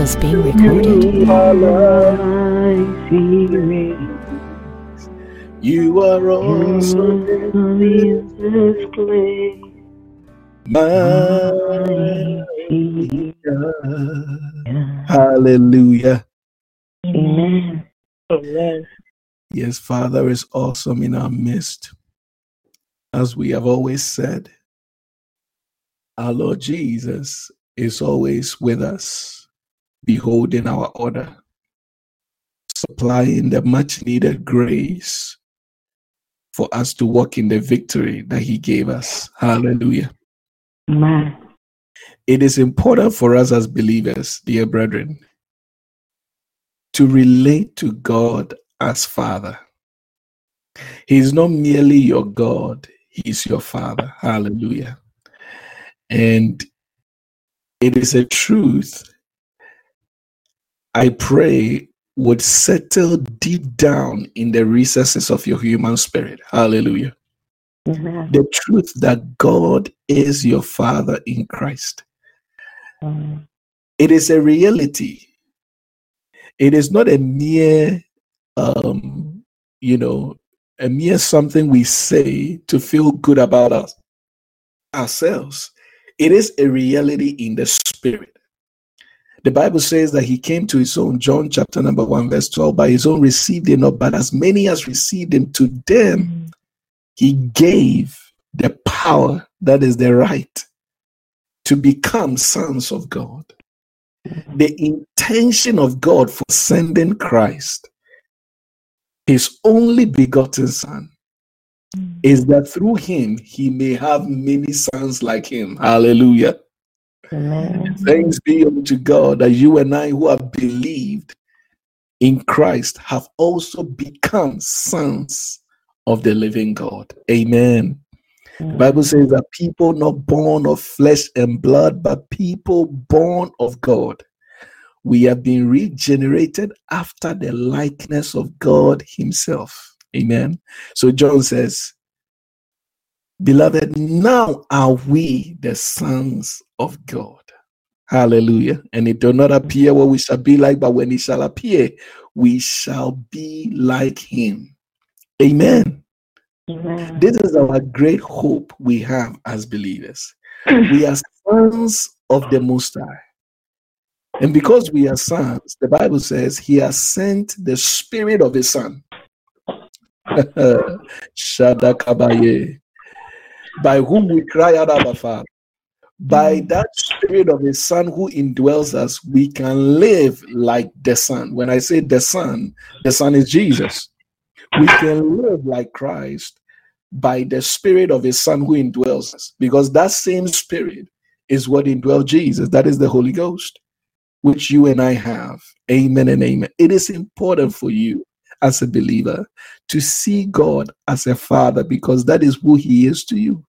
call is being recorded. You are awesome in this place. My Hallelujah. Amen. Amen. Yes, Father is awesome in our midst. As we have always said, our Lord Jesus is always with us, beholding our order, supplying the much needed grace for us to walk in the victory that He gave us. Hallelujah. Amen. It is important for us as believers, dear brethren, to relate to God as Father. He is not merely your God, He is your Father. Hallelujah. And it is a truth I pray would settle deep down in the recesses of your human spirit. Hallelujah. Amen. The truth that God is your Father in Christ. Amen. It is a reality. It is not a mere, um, you know, a mere something we say to feel good about us ourselves. It is a reality in the spirit. The Bible says that he came to his own, John chapter number 1, verse 12, by his own received him not, but as many as received him, to them mm. he gave the power, that is the right, to become sons of God. The intention of God for sending Christ, his only begotten Son, mm. is that through him he may have many sons like him. Hallelujah. Amen. Thanks be unto God that you and I who have believed in Christ have also become sons of the living God. Amen. The Bible says that people not born of flesh and blood, but people born of God. We have been regenerated after the likeness of God Himself. Amen. So John says, Beloved, now are we the sons of God. Hallelujah. And it do not appear what we shall be like, but when it shall appear, we shall be like him. Amen. Amen. This is our great hope we have as believers. We are sons of the Most High. And because we are sons, the Bible says he has sent the spirit of his son. Shadakabaye. By whom we cry out, Abba Father. By mm. that spirit of his son who indwells us, we can live like the son. When I say the son, the son is Jesus. We can live like Christ by the spirit of his son who indwells us, because that same spirit is what indwells Jesus. That is the Holy Ghost, which you and I have. Amen and amen. It is important for you as a believer to see God as a father because that is who he is to you.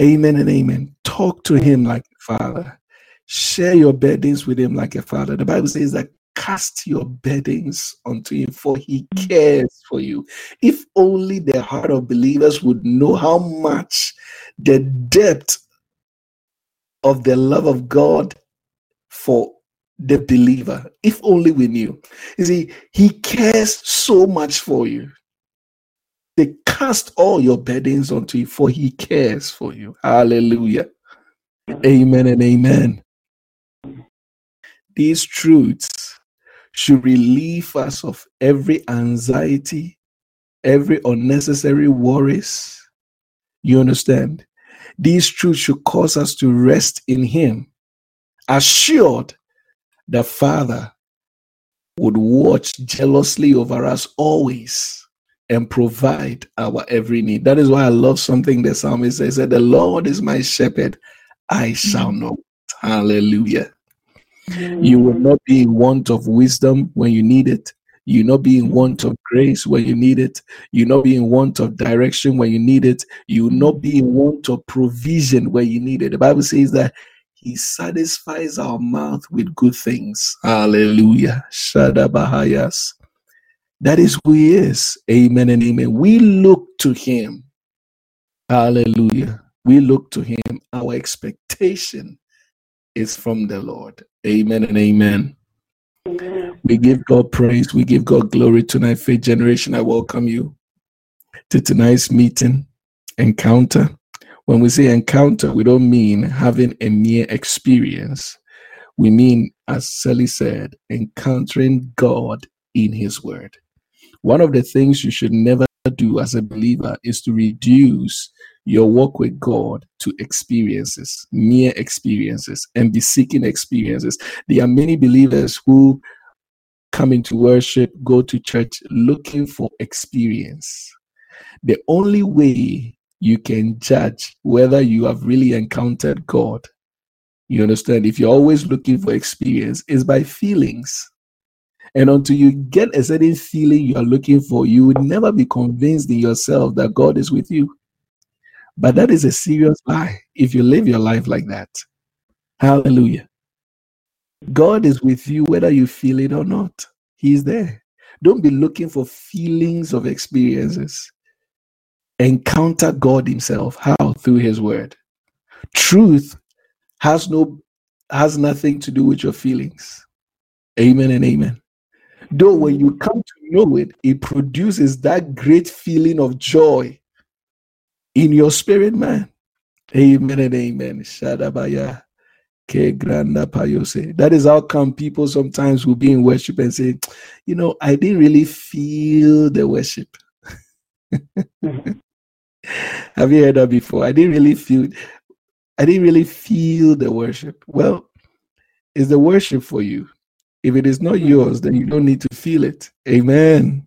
Amen and amen. Talk to him like a father. Share your burdens with him like a father. The Bible says that cast your burdens unto him, for he mm. cares for you. If only the heart of believers would know how much the depth of the love of God for the believer. If only we knew. You see, he cares so much for you. They cast all your burdens onto him, for he cares for you. Hallelujah. Amen and amen. These truths should relieve us of every anxiety, every unnecessary worries. You understand? These truths should cause us to rest in him, assured the Father would watch jealously over us always and provide our every need. That is why I love something the psalmist says, The Lord is my shepherd, I shall mm. not. Hallelujah. You mm. will not be in want of wisdom when you need it. You not be in want of grace when you need it. You not be in want of direction when you need it. You will not be in want of provision when you need it. The Bible says that He satisfies our mouth with good things. Hallelujah. Shadabahayas. That is who He is. Amen and amen. We look to Him. Hallelujah. We look to Him. Our expectation is from the Lord. Amen and amen. Amen. We give God praise. We give God glory tonight. Faith Generation, I welcome you to tonight's meeting, encounter. When we say encounter, we don't mean having a mere experience. We mean, as Sally said, encountering God in His Word. One of the things you should never do as a believer is to reduce your walk with God to experiences, mere experiences, and be seeking experiences. There are many believers who come into worship, go to church looking for experience. The only way you can judge whether you have really encountered God, you understand, if you're always looking for experience, is by feelings. And until you get a certain feeling you are looking for, you would never be convinced in yourself that God is with you. But that is a serious lie if you live your life like that. Hallelujah. God is with you whether you feel it or not. He's there. Don't be looking for feelings of experiences. Encounter God Himself. How? Through His Word. Truth has no has nothing to do with your feelings. Amen and amen. Though when you come to know it, it produces that great feeling of joy in your spirit, man. Amen and amen. Shadabaya. That is how come people sometimes will be in worship and say, you know, I didn't really feel the worship. Have you heard that before? I didn't really feel I didn't really feel the worship. Well, is the worship for you? If it is not yours, then you don't need to feel it. Amen.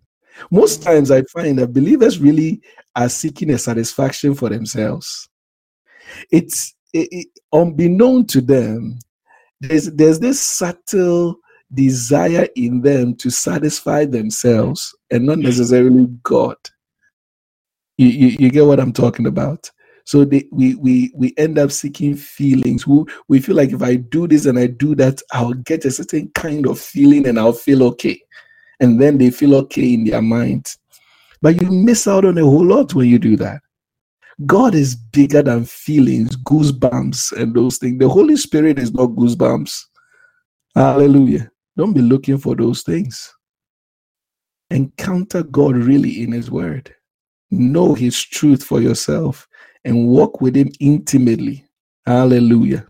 Most times I find that believers really are seeking a satisfaction for themselves. It's it, it, unbeknown to them, there's, there's this subtle desire in them to satisfy themselves and not necessarily God. You, you, you get what I'm talking about? So they, we we we end up seeking feelings. We, we feel like if I do this and I do that, I'll get a certain kind of feeling and I'll feel okay. And then they feel okay in their mind. But you miss out on a whole lot when you do that. God is bigger than feelings, goosebumps, and those things. The Holy Spirit is not goosebumps. Hallelujah. Don't be looking for those things. Encounter God really in His Word. Know His truth for yourself and walk with Him intimately. Hallelujah.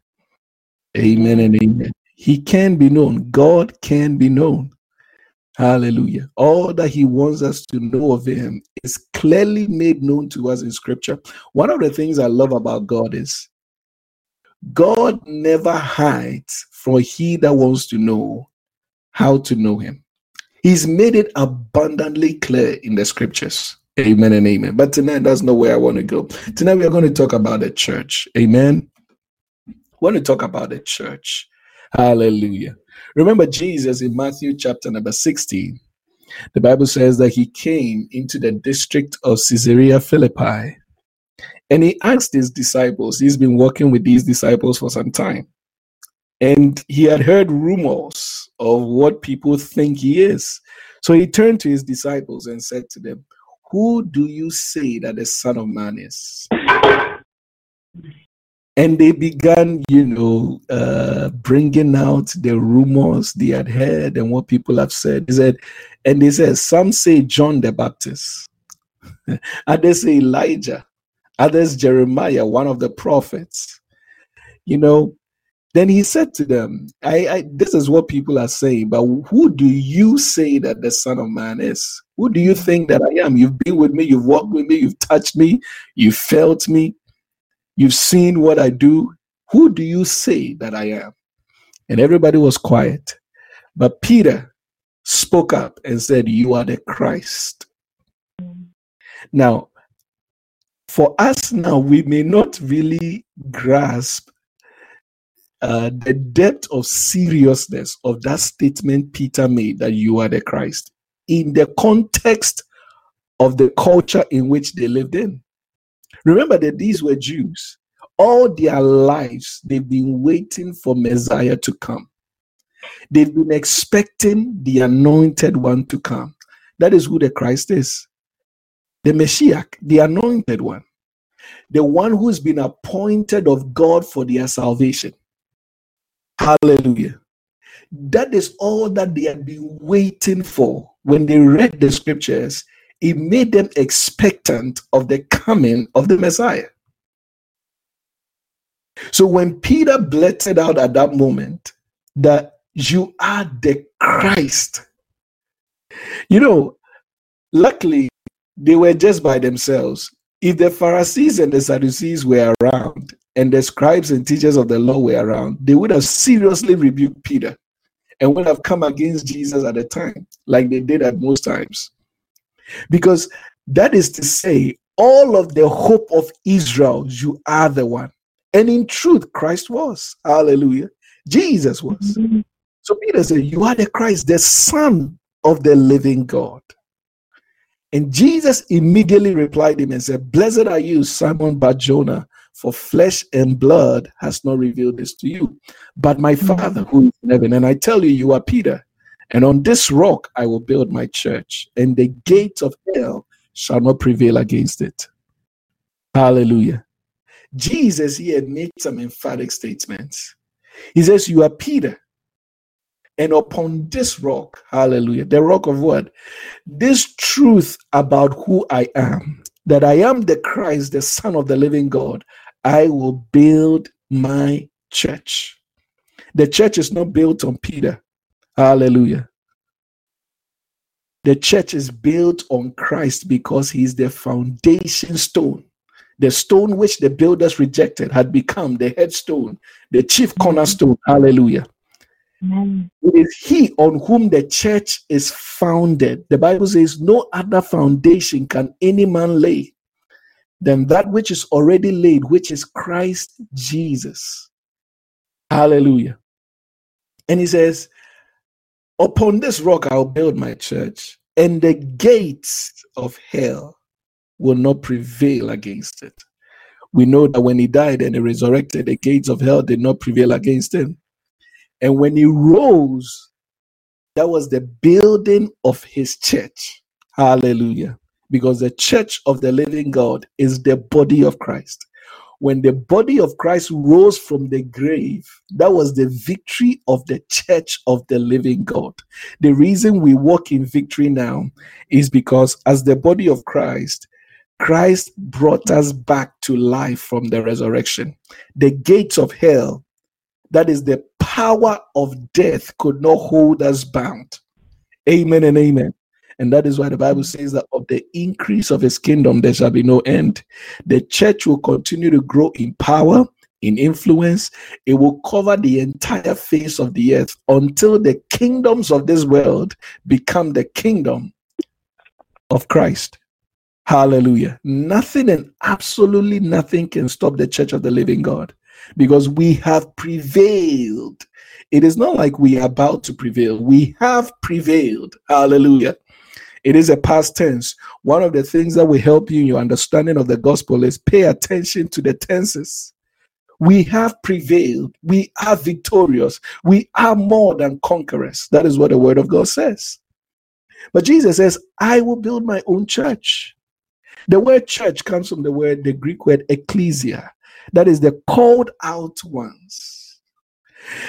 Amen and amen. He can be known. God can be known. Hallelujah. All that He wants us to know of Him is clearly made known to us in Scripture. One of the things I love about God is God never hides from He that wants to know how to know Him. He's made it abundantly clear in the Scriptures. Amen and amen. But tonight, that's not where I want to go. Tonight, we are going to talk about the church. Amen. We want to talk about the church. Hallelujah. Remember Jesus in Matthew chapter number 16. The Bible says that he came into the district of Caesarea Philippi and he asked his disciples, he's been working with these disciples for some time. And he had heard rumors of what people think he is. So he turned to his disciples and said to them, Who do you say that the Son of Man is? And they began, you know, uh, bringing out the rumors they had heard and what people have said. He said, and they said, some say John the Baptist, others say Elijah, others Jeremiah, one of the prophets. You know, then he said to them, I, I, this is what people are saying, but who do you say that the Son of Man is? Who do you think that I am? You've been with me, you've walked with me, you've touched me, you've felt me, you've seen what I do. Who do you say that I am? And everybody was quiet. But Peter spoke up and said, You are the Christ. Now, for us now, we may not really grasp uh, the depth of seriousness of that statement Peter made that you are the Christ in the context of the culture in which they lived in. Remember that these were Jews. All their lives, they've been waiting for Messiah to come. They've been expecting the anointed one to come. That is who the Christ is. The Messiah, the anointed one, the one who's been appointed of God for their salvation. Hallelujah. That is all that they had been waiting for. When they read the scriptures, it made them expectant of the coming of the Messiah. So when Peter blurted out at that moment that you are the Christ, you know, luckily they were just by themselves. If the Pharisees and the Sadducees were around and the scribes and teachers of the law were around, they would have seriously rebuked Peter and would have come against Jesus at the time, like they did at most times. Because that is to say, all of the hope of Israel, you are the one. And in truth, Christ was. Hallelujah. Jesus was. Mm-hmm. So Peter said, You are the Christ, the Son of the living God. And Jesus immediately replied him and said, Blessed are you, Simon Barjona, for flesh and blood has not revealed this to you, but my mm-hmm. Father who is in heaven. And I tell you, you are Peter, and on this rock I will build my church, and the gates of hell shall not prevail against it. Hallelujah. Jesus here made some emphatic statements. He says, You are Peter, and upon this rock, hallelujah, the rock of what? This truth about who I am, that I am the Christ, the Son of the living God, I will build my church. The church is not built on Peter. Hallelujah. The church is built on Christ because he's the foundation stone. The stone which the builders rejected had become the headstone, the chief cornerstone. Hallelujah. Amen. It is he on whom the church is founded. The Bible says, No other foundation can any man lay than that which is already laid, which is Christ Jesus. Hallelujah. And he says, Upon this rock I'll build my church, and the gates of hell will not prevail against it. We know that when he died and he resurrected, the gates of hell did not prevail against him. And when he rose, that was the building of his church. Hallelujah. Because the church of the living God is the body of Christ. When the body of Christ rose from the grave, that was the victory of the church of the living God. The reason we walk in victory now is because, as the body of Christ, Christ brought us back to life from the resurrection. The gates of hell, that is the power of death, could not hold us bound. Amen and amen. And that is why the Bible says that of the increase of his kingdom, there shall be no end. The church will continue to grow in power, in influence. It will cover the entire face of the earth until the kingdoms of this world become the kingdom of Christ. Hallelujah. Nothing and absolutely nothing can stop the church of the living God because we have prevailed. It is not like we are about to prevail. We have prevailed. Hallelujah. It is a past tense. One of the things that will help you in your understanding of the gospel is pay attention to the tenses. We have prevailed. We are victorious. We are more than conquerors. That is what the word of God says. But Jesus says, I will build my own church. The word church comes from the word, the Greek word ecclesia. That is the called out ones.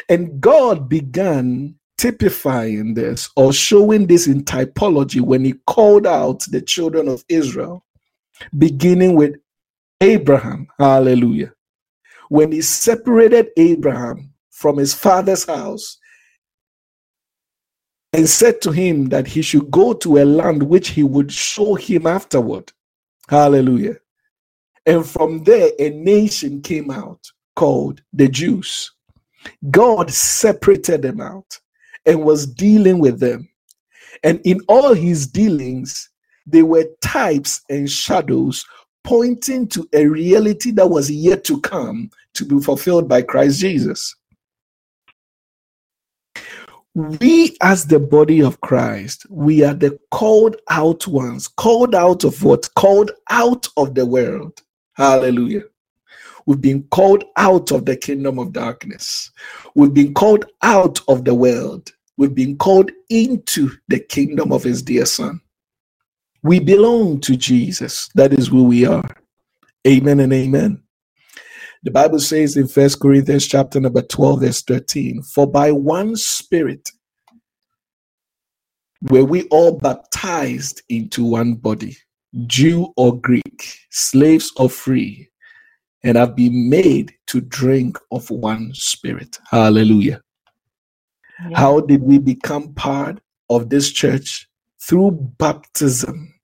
And God began typifying this or showing this in typology when he called out the children of Israel, beginning with Abraham. Hallelujah. When he separated Abraham from his father's house and said to him that he should go to a land which he would show him afterward. Hallelujah. And from there, a nation came out called the Jews. God separated them out and was dealing with them. And in all his dealings, they were types and shadows pointing to a reality that was yet to come to be fulfilled by Christ Jesus. We, as the body of Christ, we are the called out ones, called out of what? Called out of the world. Hallelujah. We've been called out of the kingdom of darkness. We've been called out of the world. We've been called into the kingdom of his dear son. We belong to Jesus. That is who we are. Amen and amen. The Bible says in First Corinthians chapter number 12, verse 13, for by one spirit were we all baptized into one body, Jew or Greek, slaves or free, and have been made to drink of one spirit. Hallelujah. Yeah. How did we become part of this church? Through baptism.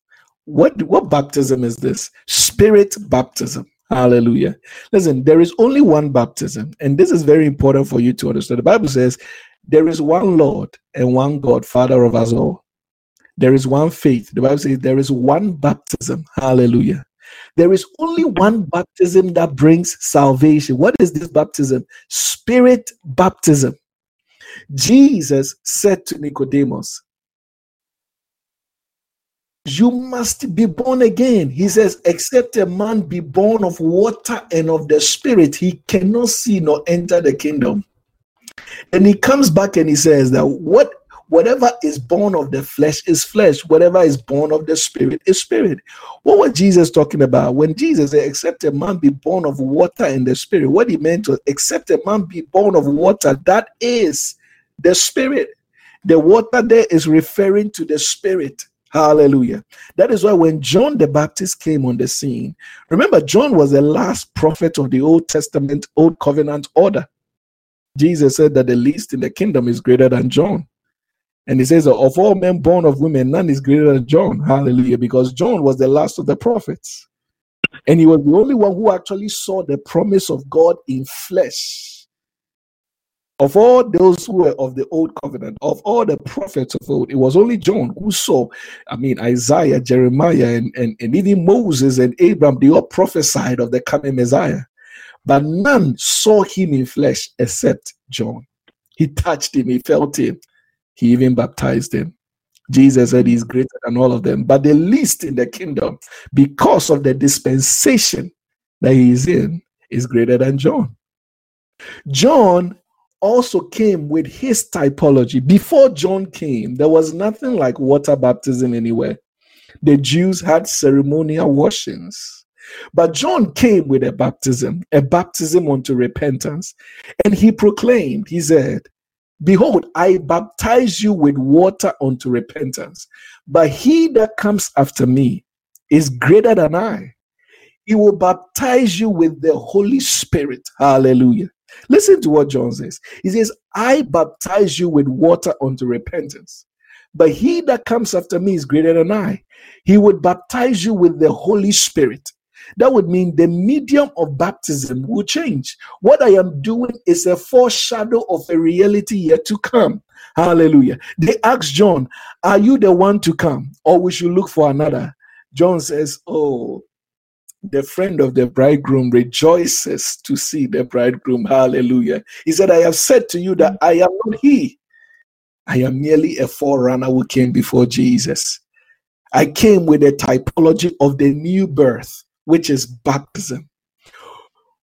What, what baptism is this? Spirit baptism. Hallelujah. Listen, there is only one baptism, and this is very important for you to understand. The Bible says there is one Lord and one God, Father of us all. There is one faith. The Bible says there is one baptism. Hallelujah. There is only one baptism that brings salvation. What is this baptism? Spirit baptism. Jesus said to Nicodemus, You must be born again. He says, Except a man be born of water and of the Spirit, he cannot see nor enter the kingdom. And he comes back and he says that what whatever is born of the flesh is flesh, whatever is born of the spirit is spirit. What was Jesus talking about? When Jesus said, Except a man be born of water and the spirit, what he meant was, Except a man be born of water, that is the spirit. The water there is referring to the spirit. Hallelujah. That is why when John the Baptist came on the scene, remember, John was the last prophet of the Old Testament, Old Covenant order. Jesus said that the least in the kingdom is greater than John. And he says, Of all men born of women, none is greater than John. Hallelujah. Because John was the last of the prophets. And he was the only one who actually saw the promise of God in flesh. Of all those who were of the old covenant, of all the prophets of old, it was only John who saw, I mean, Isaiah, Jeremiah, and, and, and even Moses and Abraham, they all prophesied of the coming Messiah. But none saw him in flesh except John. He touched him, he felt him, he even baptized him. Jesus said he's greater than all of them, but the least in the kingdom, because of the dispensation that he is in, is greater than John. John also came with his typology. Before John came, there was nothing like water baptism anywhere. The Jews had ceremonial washings. But John came with a baptism, a baptism unto repentance. And he proclaimed, he said, Behold, I baptize you with water unto repentance. But he that comes after me is greater than I. He will baptize you with the Holy Spirit. Hallelujah. Listen to what John says. He says, I baptize you with water unto repentance. But he that comes after me is greater than I. He would baptize you with the Holy Spirit. That would mean the medium of baptism will change. What I am doing is a foreshadow of a reality yet to come. Hallelujah. They asked John, Are you the one to come, or we should look for another? John says, Oh, the friend of the bridegroom rejoices to see the bridegroom. Hallelujah. He said, I have said to you that I am not he. I am merely a forerunner who came before Jesus. I came with a typology of the new birth which is baptism.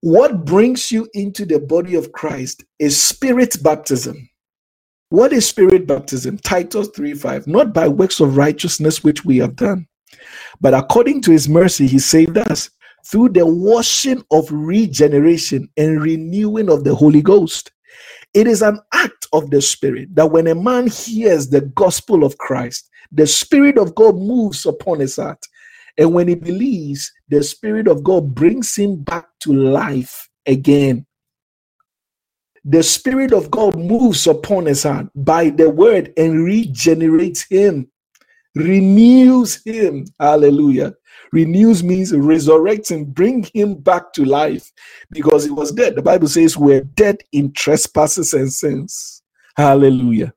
What brings you into the body of Christ is spirit baptism. What is spirit baptism? Titus 3 5. Not by works of righteousness which we have done, but according to his mercy, he saved us through the washing of regeneration and renewing of the Holy Ghost. It is an act of the Spirit that when a man hears the gospel of Christ, the Spirit of God moves upon his heart and when he believes, the Spirit of God brings him back to life again. The Spirit of God moves upon his heart by the word and regenerates him, renews him. Hallelujah. Renews means resurrects him, bring him back to life because he was dead. The Bible says we're dead in trespasses and sins. Hallelujah.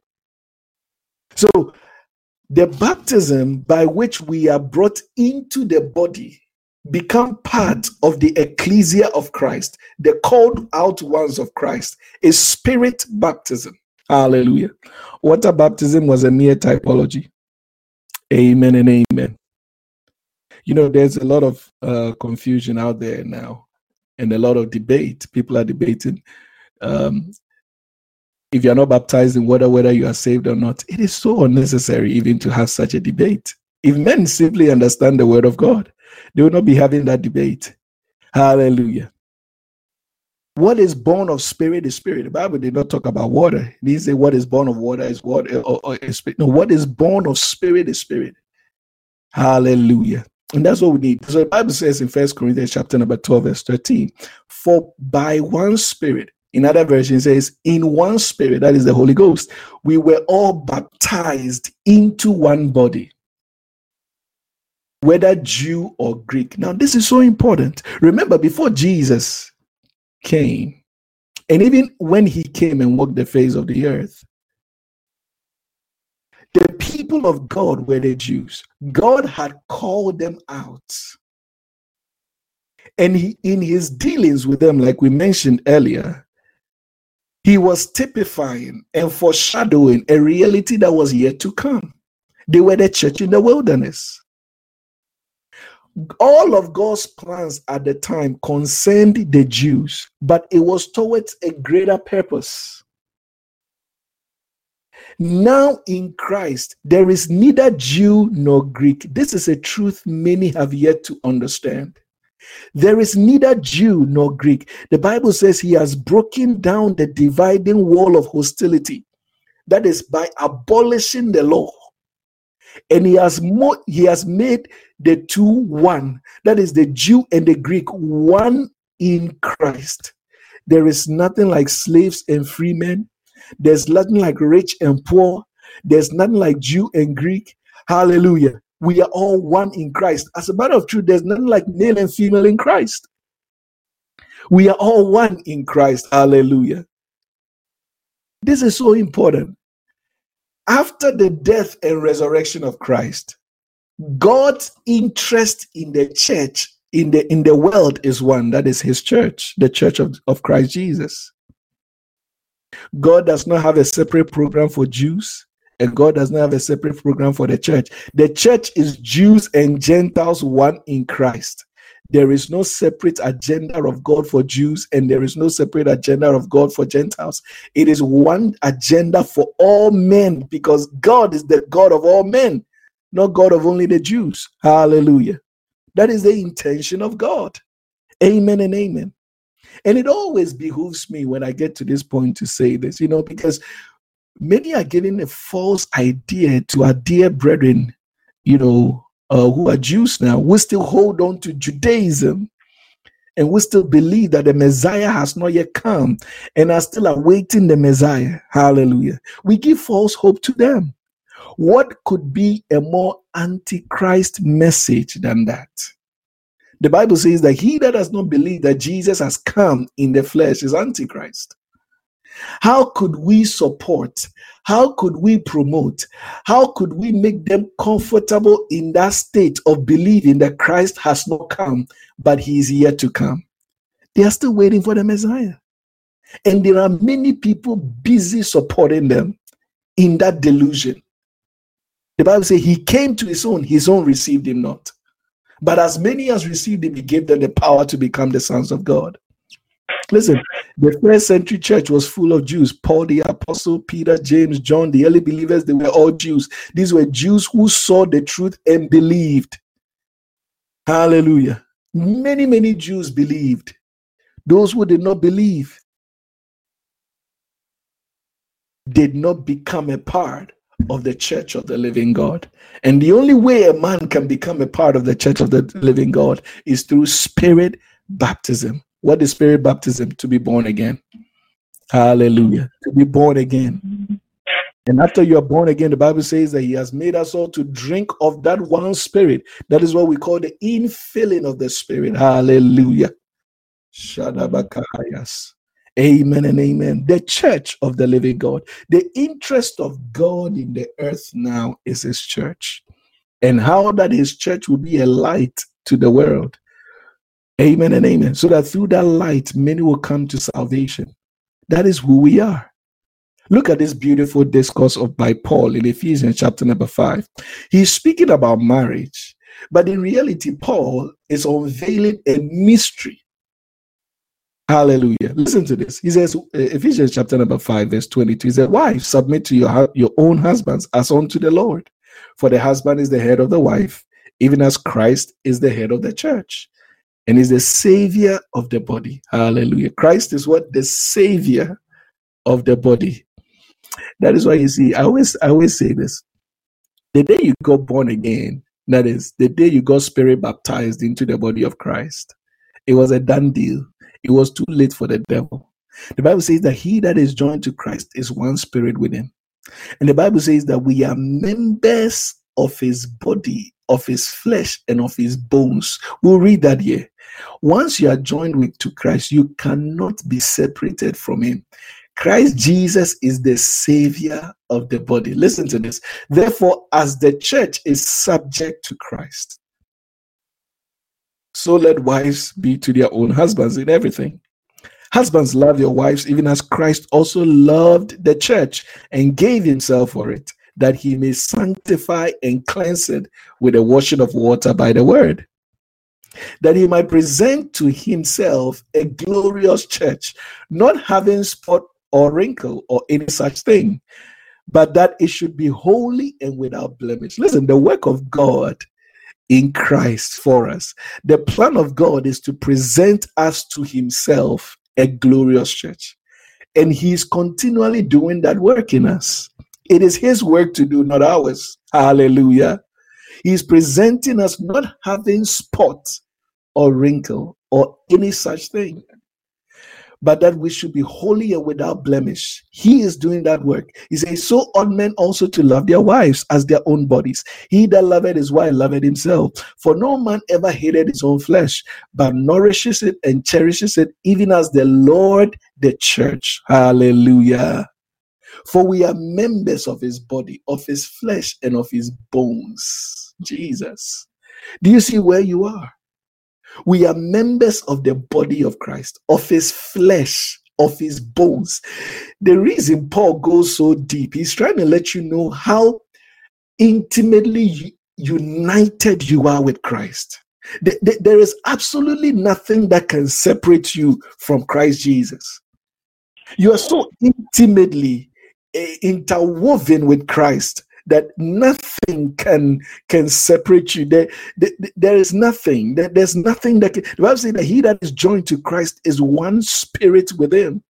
So the baptism by which we are brought into the body become part of the ecclesia of Christ, the called out ones of Christ, is spirit baptism. Hallelujah. Water baptism was a mere typology. Amen and amen. You know, there's a lot of uh, confusion out there now and a lot of debate. People are debating um, if you're not baptized in water, whether you are saved or not, it is so unnecessary even to have such a debate. If men simply understand the word of God, they will not be having that debate. Hallelujah. What is born of spirit is spirit. The Bible did not talk about water. It didn't say what is born of water is water or, or is spirit. No, what is born of spirit is spirit. Hallelujah. And that's what we need. So the Bible says in First Corinthians chapter number 12, verse 13, for by one spirit, in other versions says, in one spirit, that is the Holy Ghost, we were all baptized into one body whether Jew or Greek. Now, this is so important. Remember, before Jesus came, and even when he came and walked the face of the earth, the people of God were the Jews. God had called them out. And he, in his dealings with them, like we mentioned earlier, he was typifying and foreshadowing a reality that was yet to come. They were the church in the wilderness all of God's plans at the time concerned the Jews, but it was towards a greater purpose. Now in Christ, there is neither Jew nor Greek. This is a truth many have yet to understand. There is neither Jew nor Greek. The Bible says he has broken down the dividing wall of hostility. That is by abolishing the law. And he has mo- he has made the two one that is the jew and the greek one in christ. There is nothing like slaves and free men. There's nothing like rich and poor. There's nothing like jew and greek. Hallelujah we are all one in christ. As a matter of truth there's nothing like male and female in christ. We are all one in christ. Hallelujah. This is so important. After the death and resurrection of Christ, God's interest in the church, in the in the world, is one that is his church, the church of, of Christ Jesus. God does not have a separate program for Jews, and God does not have a separate program for the church. The church is Jews and Gentiles, one in Christ. There is no separate agenda of God for Jews, and there is no separate agenda of God for Gentiles. It is one agenda for all men because God is the God of all men, not God of only the Jews. Hallelujah. That is the intention of God. Amen and amen. And it always behooves me when I get to this point to say this, you know, because many are giving a false idea to our dear brethren, you know, uh, who are Jews now, we still hold on to Judaism and we still believe that the Messiah has not yet come and are still awaiting the Messiah. Hallelujah. We give false hope to them. What could be a more antichrist message than that? The Bible says that he that does not believe that Jesus has come in the flesh is antichrist. How could we support? How could we promote? How could we make them comfortable in that state of believing that Christ has not come, but he is yet to come? They are still waiting for the Messiah. And there are many people busy supporting them in that delusion. The Bible says he came to his own, his own received him not. But as many as received him, he gave them the power to become the sons of God. Listen, the first century church was full of Jews. Paul the apostle, Peter, James, John, the early believers, they were all Jews. These were Jews who saw the truth and believed. Hallelujah. Many, many Jews believed. Those who did not believe did not become a part of the church of the living God. And the only way a man can become a part of the church of the living God is through spirit baptism. What is spirit baptism? To be born again. Hallelujah. To be born again. And after you are born again, the Bible says that He has made us all to drink of that one spirit. That is what we call the infilling of the spirit. Hallelujah. Amen and amen. The church of the living God. The interest of God in the earth now is His church. And how that His church will be a light to the world Amen and amen. So that through that light, many will come to salvation. That is who we are. Look at this beautiful discourse of by Paul in Ephesians chapter number five. He's speaking about marriage, but in reality, Paul is unveiling a mystery. Hallelujah. Listen to this. He says, uh, Ephesians chapter number 5, verse 22. He said, Wives, submit to your, your own husbands as unto the Lord. For the husband is the head of the wife, even as Christ is the head of the church and is the savior of the body. Hallelujah. Christ is what? The savior of the body. That is why you see, I always I always say this. The day you got born again, that is the day you got spirit baptized into the body of Christ, it was a done deal. It was too late for the devil. The Bible says that he that is joined to Christ is one spirit with him. And the Bible says that we are members of his body, of his flesh, and of his bones. We'll read that here. Once you are joined with to Christ, you cannot be separated from him. Christ Jesus is the savior of the body. Listen to this. Therefore, as the church is subject to Christ, so let wives be to their own husbands in everything. Husbands, love your wives, even as Christ also loved the church and gave himself for it, that he may sanctify and cleanse it with the washing of water by the word, that he might present to himself a glorious church, not having spot or wrinkle or any such thing, but that it should be holy and without blemish. Listen, the work of God in Christ for us. The plan of God is to present us to Himself a glorious church. And He's continually doing that work in us. It is His work to do, not ours. Hallelujah. He's presenting us not having spot or wrinkle or any such thing but that we should be holy and without blemish. He is doing that work. He says, So ought men also to love their wives as their own bodies. He that loveth his wife loveth himself. For no man ever hated his own flesh, but nourishes it and cherishes it, even as the Lord the church. Hallelujah. For we are members of his body, of his flesh, and of his bones. Jesus. Do you see where you are? We are members of the body of Christ, of his flesh, of his bones. The reason Paul goes so deep, he's trying to let you know how intimately united you are with Christ. There is absolutely nothing that can separate you from Christ Jesus. You are so intimately Eh, interwoven with Christ that nothing can can separate you. There, there, there is nothing. There, there's nothing that can, the Bible says that he that is joined to Christ is one spirit with him.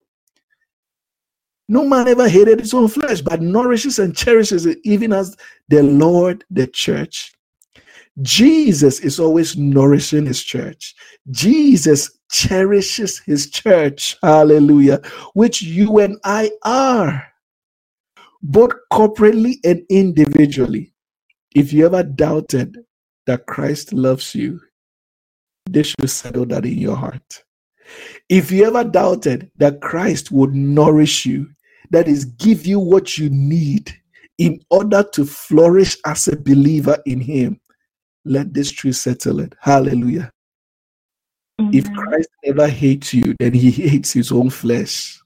No man ever hated his own flesh, but nourishes and cherishes it, even as the Lord, the church. Jesus is always nourishing his church. Jesus cherishes his church. Hallelujah. Which you and I are both corporately and individually. If you ever doubted that Christ loves you, they should settle that in your heart. If you ever doubted that Christ would nourish you, that is, give you what you need in order to flourish as a believer in Him, let this truth settle it. Hallelujah. Amen. If Christ ever hates you, then He hates His own flesh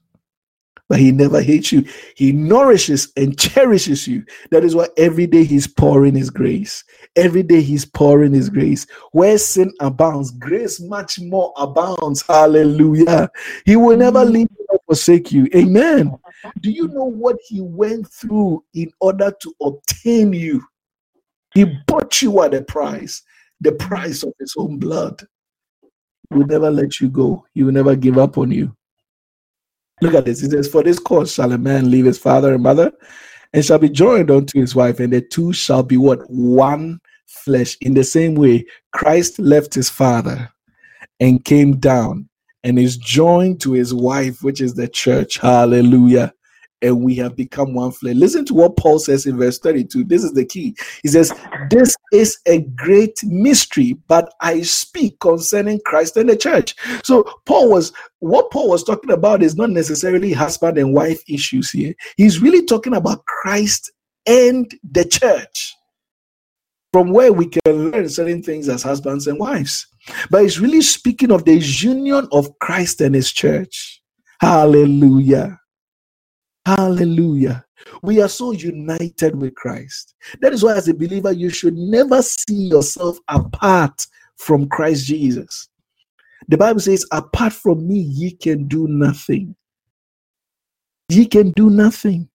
but he never hates you. He nourishes and cherishes you. That is why every day he's pouring his grace. Every day he's pouring his grace. Where sin abounds, grace much more abounds. Hallelujah. He will never leave you or forsake you. Amen. Do you know what he went through in order to obtain you? He bought you at a price, the price of his own blood. He will never let you go. He will never give up on you. Look at this. He says, For this cause shall a man leave his father and mother and shall be joined unto his wife, and the two shall be what? One flesh. In the same way, Christ left his father and came down and is joined to his wife, which is the church. Hallelujah and we have become one flesh. Listen to what Paul says in verse 32. This is the key. He says, This is a great mystery, but I speak concerning Christ and the church. So, Paul was what Paul was talking about is not necessarily husband and wife issues here. He's really talking about Christ and the church, from where we can learn certain things as husbands and wives. But he's really speaking of the union of Christ and his church. Hallelujah. Hallelujah. We are so united with Christ. That is why, as a believer, you should never see yourself apart from Christ Jesus. The Bible says, Apart from me, ye can do nothing. Ye can do nothing.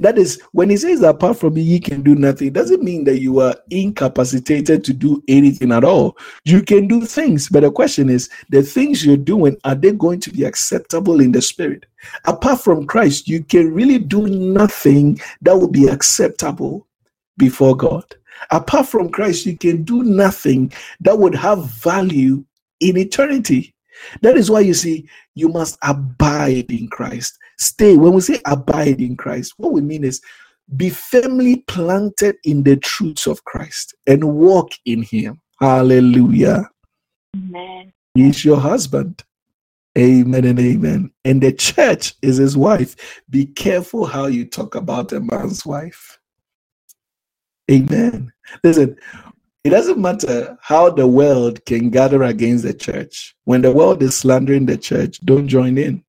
That is, when he says apart from me, ye can do nothing, doesn't mean that you are incapacitated to do anything at all. You can do things, but the question is, the things you're doing, are they going to be acceptable in the spirit? Apart from Christ, you can really do nothing that will be acceptable before God. Apart from Christ, you can do nothing that would have value in eternity. That is why you see, you must abide in Christ. Stay. When we say abide in Christ, what we mean is be firmly planted in the truths of Christ and walk in Him. Hallelujah. Amen. He's your husband. Amen and amen. And the church is his wife. Be careful how you talk about a man's wife. Amen. Listen, it doesn't matter how the world can gather against the church. When the world is slandering the church, don't join in.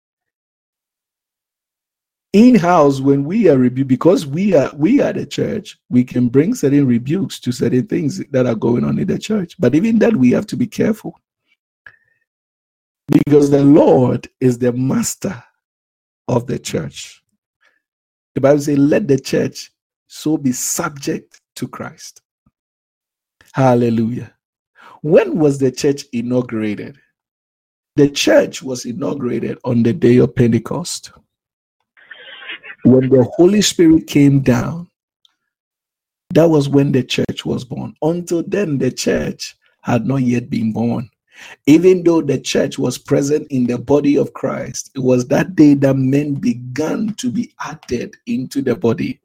In-house, when we are rebuked, because we are we are the church, we can bring certain rebukes to certain things that are going on in the church. But even that, we have to be careful. Because the Lord is the master of the church. The Bible says, let the church so be subject to Christ. Hallelujah. When was the church inaugurated? The church was inaugurated on the day of Pentecost. When the Holy Spirit came down, that was when the church was born. Until then, the church had not yet been born. Even though the church was present in the body of Christ, it was that day that men began to be added into the body.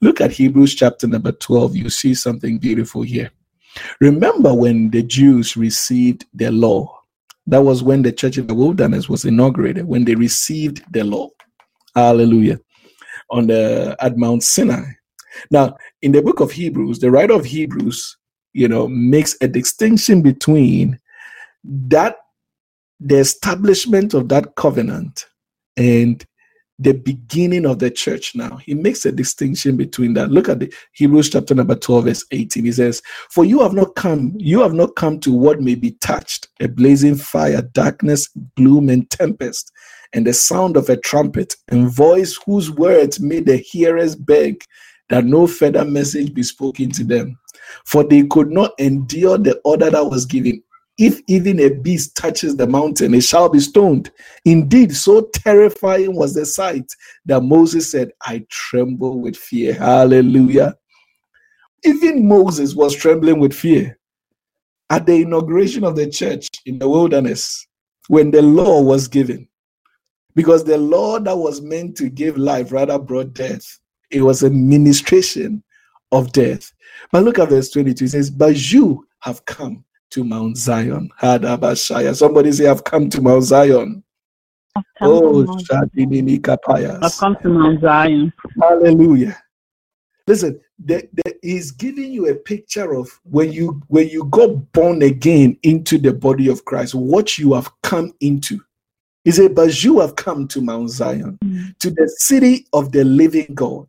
Look at Hebrews chapter number 12. You see something beautiful here. Remember when the Jews received the law? That was when the church in the wilderness was inaugurated, when they received the law. Hallelujah. On the at Mount Sinai. Now, in the book of Hebrews, the writer of Hebrews, you know, makes a distinction between that the establishment of that covenant and the beginning of the church now. He makes a distinction between that. Look at the Hebrews chapter number 12, verse 18. He says, For you have not come, you have not come to what may be touched, a blazing fire, darkness, gloom, and tempest, and the sound of a trumpet, and voice whose words made the hearers beg that no further message be spoken to them. For they could not endure the order that was given if even a beast touches the mountain, it shall be stoned. Indeed, so terrifying was the sight that Moses said, I tremble with fear. Hallelujah. Even Moses was trembling with fear at the inauguration of the church in the wilderness when the law was given. Because the law that was meant to give life rather brought death. It was a ministration of death. But look at verse 22. It says, But you have come to Mount Zion. Hadabashaya. Somebody say, I've come to Mount Zion. I've come Oh, to Mount- Shadinini I've come to Mount Zion. Hallelujah. Listen, the, the, he's giving you a picture of when you when you got born again into the body of Christ, what you have come into. He said, But you have come to Mount Zion, Mm. to the city of the living God,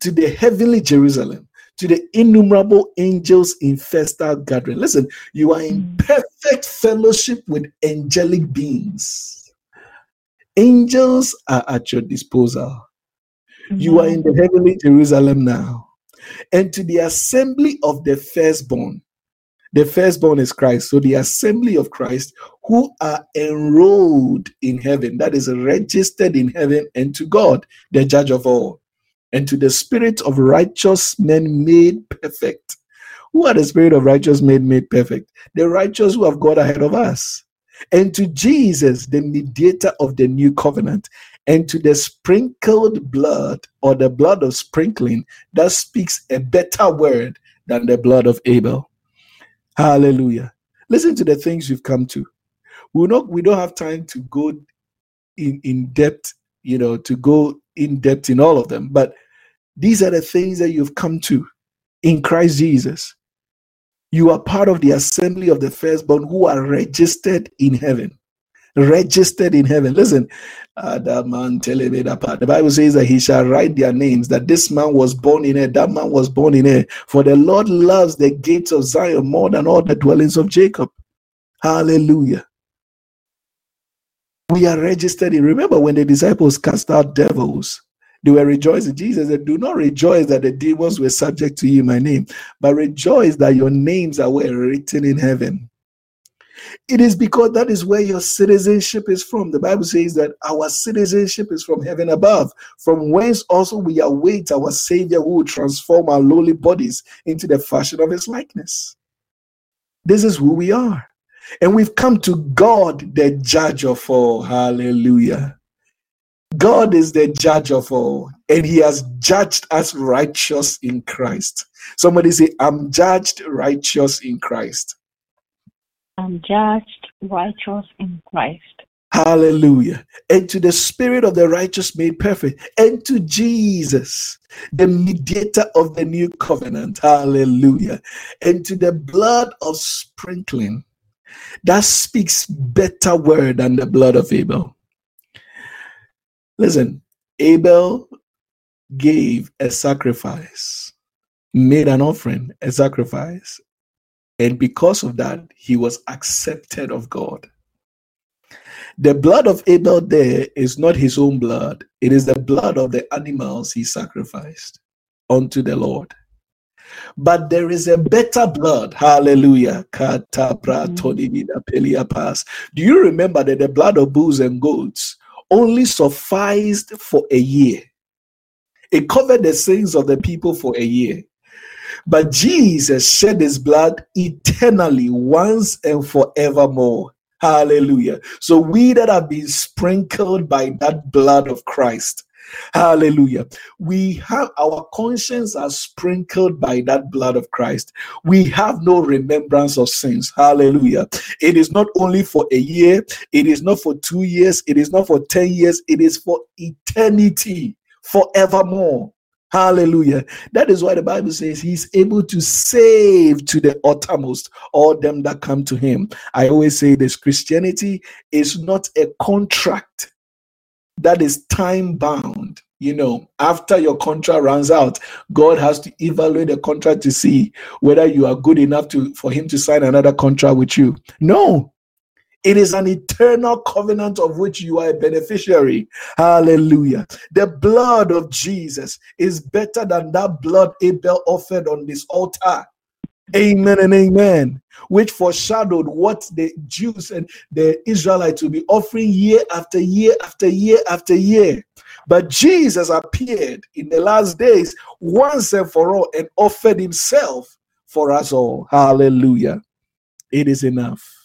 to the heavenly Jerusalem, to the innumerable angels in festal gathering. Listen, you are in Mm. perfect fellowship with angelic beings. Angels are at your disposal. You are in the heavenly Jerusalem now. And to the assembly of the firstborn. The firstborn is Christ. So the assembly of Christ who are enrolled in heaven, that is registered in heaven, and to God, the judge of all, and to the spirit of righteous men made perfect. Who are the spirit of righteous men made perfect? The righteous who have God ahead of us. And to Jesus, the mediator of the new covenant, and to the sprinkled blood or the blood of sprinkling that speaks a better word than the blood of Abel. Hallelujah. Listen to the things you've come to. We not we don't have time to go in, in depth, you know, to go in depth in all of them, but these are the things that you've come to in Christ Jesus. You are part of the assembly of the firstborn who are registered in heaven registered in heaven. Listen, the Bible says that he shall write their names, that this man was born in it, that man was born in it. For the Lord loves the gates of Zion more than all the dwellings of Jacob. Hallelujah. We are registered in. Remember when the disciples cast out devils, They were rejoicing. Jesus said, Do not rejoice that the demons were subject to you my name, but rejoice that your names are well written in heaven. It is because that is where your citizenship is from. The Bible says that our citizenship is from heaven above, from whence also we await our Savior who will transform our lowly bodies into the fashion of his likeness. This is who we are. And we've come to God, the judge of all. Hallelujah. God is the judge of all, and He has judged us righteous in Christ. Somebody say, I'm judged righteous in Christ. I'm judged righteous in Christ. Hallelujah. And to the Spirit of the righteous made perfect, and to Jesus, the mediator of the new covenant. Hallelujah. And to the blood of sprinkling that speaks better word than the blood of Abel. Listen, Abel gave a sacrifice, made an offering, a sacrifice. And because of that, he was accepted of God. The blood of Abel there is not his own blood, it is the blood of the animals he sacrificed unto the Lord. But there is a better blood. Hallelujah. Mm. Do you remember that the blood of bulls and goats only sufficed for a year? It covered the sins of the people for a year. But Jesus shed his blood eternally, once and forevermore. Hallelujah. So we that have been sprinkled by that blood of Christ, Hallelujah. We have our conscience are sprinkled by that blood of Christ. We have no remembrance of sins. Hallelujah. It is not only for a year, it is not for two years, it is not for 10 years, it is for eternity, forevermore. Hallelujah. That is why the Bible says he's able to save to the uttermost all them that come to him. I always say this Christianity is not a contract that is time bound. You know, after your contract runs out, God has to evaluate the contract to see whether you are good enough to for Him to sign another contract with you. No, it is an eternal covenant of which you are a beneficiary. Hallelujah. The blood of Jesus is better than that blood Abel offered on this altar. Amen and amen. Which foreshadowed what the Jews and the Israelites will be offering year after year after year after year. But Jesus appeared in the last days once and for all and offered himself for us all. Hallelujah. It is enough.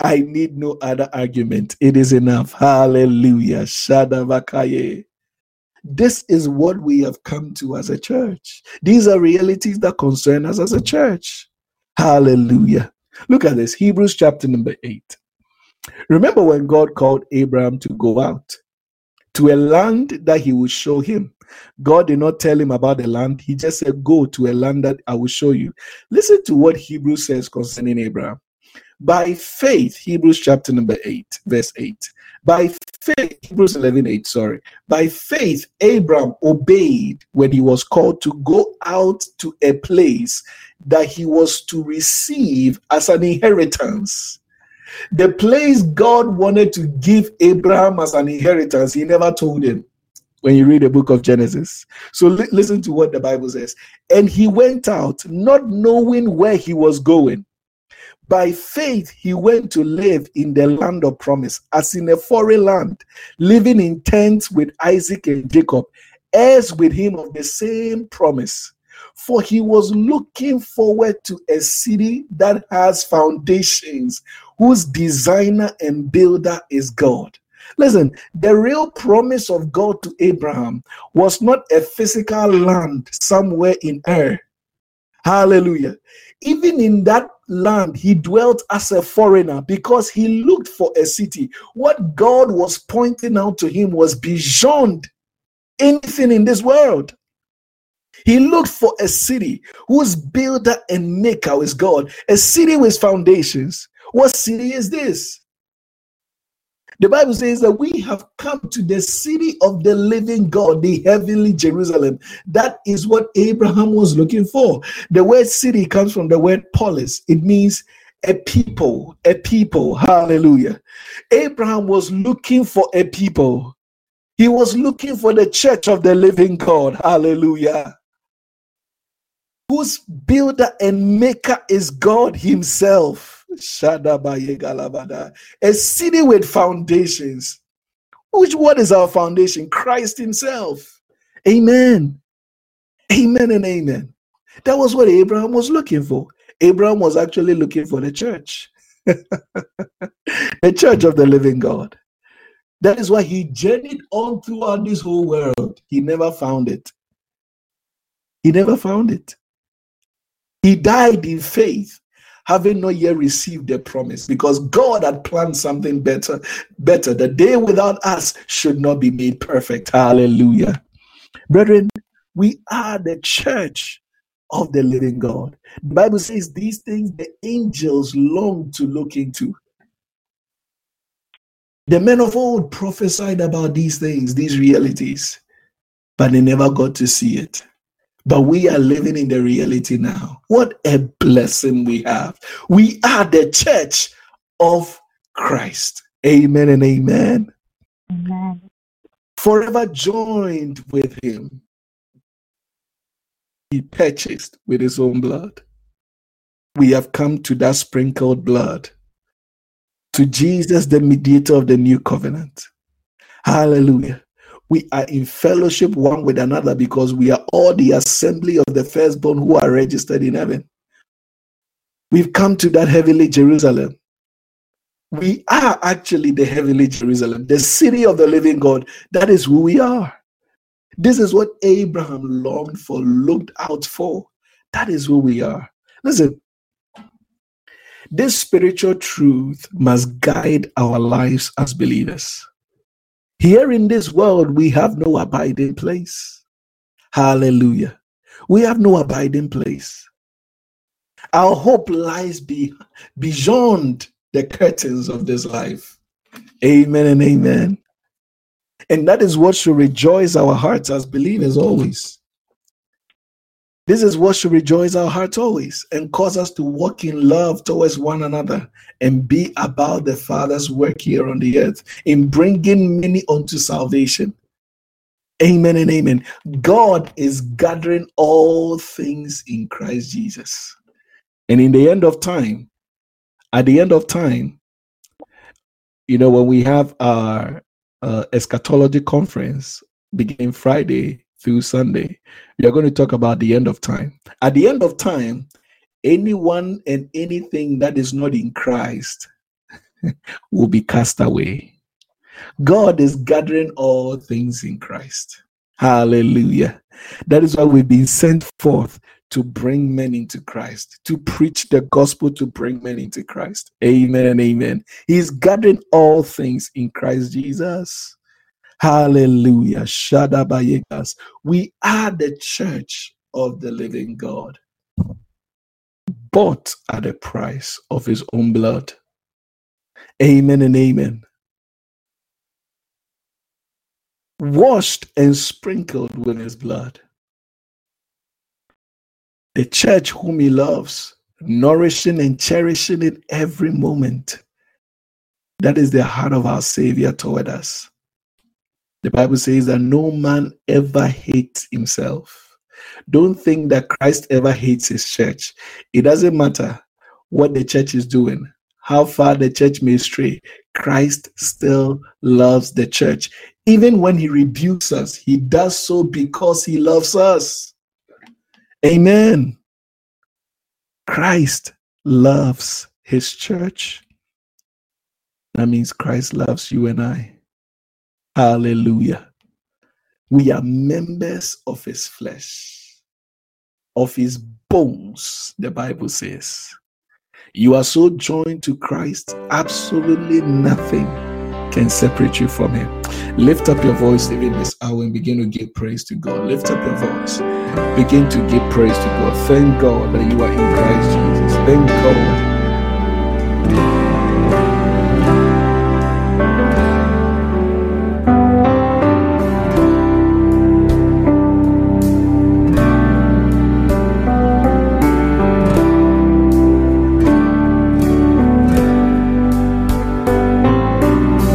I need no other argument. It is enough. Hallelujah. Shadavakaye. This is what we have come to as a church. These are realities that concern us as a church. Hallelujah. Look at this Hebrews chapter number 8. Remember when God called Abraham to go out to a land that he would show him. God did not tell him about the land, he just said, Go to a land that I will show you. Listen to what Hebrews says concerning Abraham. By faith, Hebrews chapter number 8, verse 8. By faith, Hebrews 11, 8, sorry. By faith, Abram obeyed when he was called to go out to a place that he was to receive as an inheritance. The place God wanted to give Abraham as an inheritance, he never told him when you read the book of Genesis. So li- listen to what the Bible says. And he went out not knowing where he was going. By faith, he went to live in the land of promise, as in a foreign land, living in tents with Isaac and Jacob, heirs with him of the same promise. For he was looking forward to a city that has foundations, whose designer and builder is God. Listen, the real promise of God to Abraham was not a physical land somewhere in air. Hallelujah. Even in that land, he dwelt as a foreigner because he looked for a city. What God was pointing out to him was beyond anything in this world. He looked for a city whose builder and maker is God, a city with foundations. What city is this? The Bible says that we have come to the city of the living God, the heavenly Jerusalem. That is what Abraham was looking for. The word city comes from the word polis, it means a people, a people. Hallelujah. Abraham was looking for a people. He was looking for the church of the living God. Hallelujah. Whose builder and maker is God Himself. A city with foundations. Which what is our foundation? Christ Himself. Amen. Amen and amen. That was what Abraham was looking for. Abraham was actually looking for the church, the church of the living God. That is why he journeyed on throughout this whole world. He never found it. He never found it. He died in faith, having not yet received the promise, because God had planned something better. Better. The day without us should not be made perfect. Hallelujah. Brethren, we are the church of the living God. The Bible says these things the angels long to look into. The men of old prophesied about these things, these realities, but they never got to see it. But we are living in the reality now. What a blessing we have. We are the church of Christ. Amen and amen. Amen. Forever joined with him he purchased with his own blood. We have come to that sprinkled blood, to Jesus, the mediator of the new covenant. Hallelujah. We are in fellowship one with another because we are all the assembly of the firstborn who are registered in heaven. We've come to that heavenly Jerusalem. We are actually the heavenly Jerusalem, the city of the living God. That is who we are. This is what Abraham longed for, looked out for. That is who we are. Listen, this spiritual truth must guide our lives as believers. Here in this world, we have no abiding place. Hallelujah. We have no abiding place. Our hope lies be, beyond the curtains of this life. Amen and amen. And that is what should rejoice our hearts as believers always. This is what should rejoice our hearts always and cause us to walk in love towards one another and be about the Father's work here on the earth in bringing many unto salvation. Amen and amen. God is gathering all things in Christ Jesus. And in the end of time, at the end of time, you know, when we have our uh, eschatology conference beginning Friday through Sunday. We are going to talk about the end of time. At the end of time, anyone and anything that is not in Christ will be cast away. God is gathering all things in Christ. Hallelujah. That is why we've been sent forth to bring men into Christ, to preach the gospel to bring men into Christ. Amen and amen. He's gathering all things in Christ Jesus. Hallelujah. Shadabayekas. We are the church of the living God, bought at the price of his own blood. Amen and amen. Washed and sprinkled with his blood the church whom he loves, nourishing and cherishing it every moment. That is the heart of our Savior toward us. The Bible says that no man ever hates himself. Don't think that Christ ever hates his church. It doesn't matter what the church is doing, how far the church may stray. Christ still loves the church. Even when he rebukes us, he does so because he loves us. Amen. Christ loves his church. That means Christ loves you and I. Hallelujah. We are members of his flesh, of his bones, the Bible says. You are so joined to Christ, absolutely nothing can separate you from him. Lift up your voice even this hour and begin to give praise to God. Lift up your voice. Begin to give praise to God. Thank God that you are in Christ Jesus. Thank God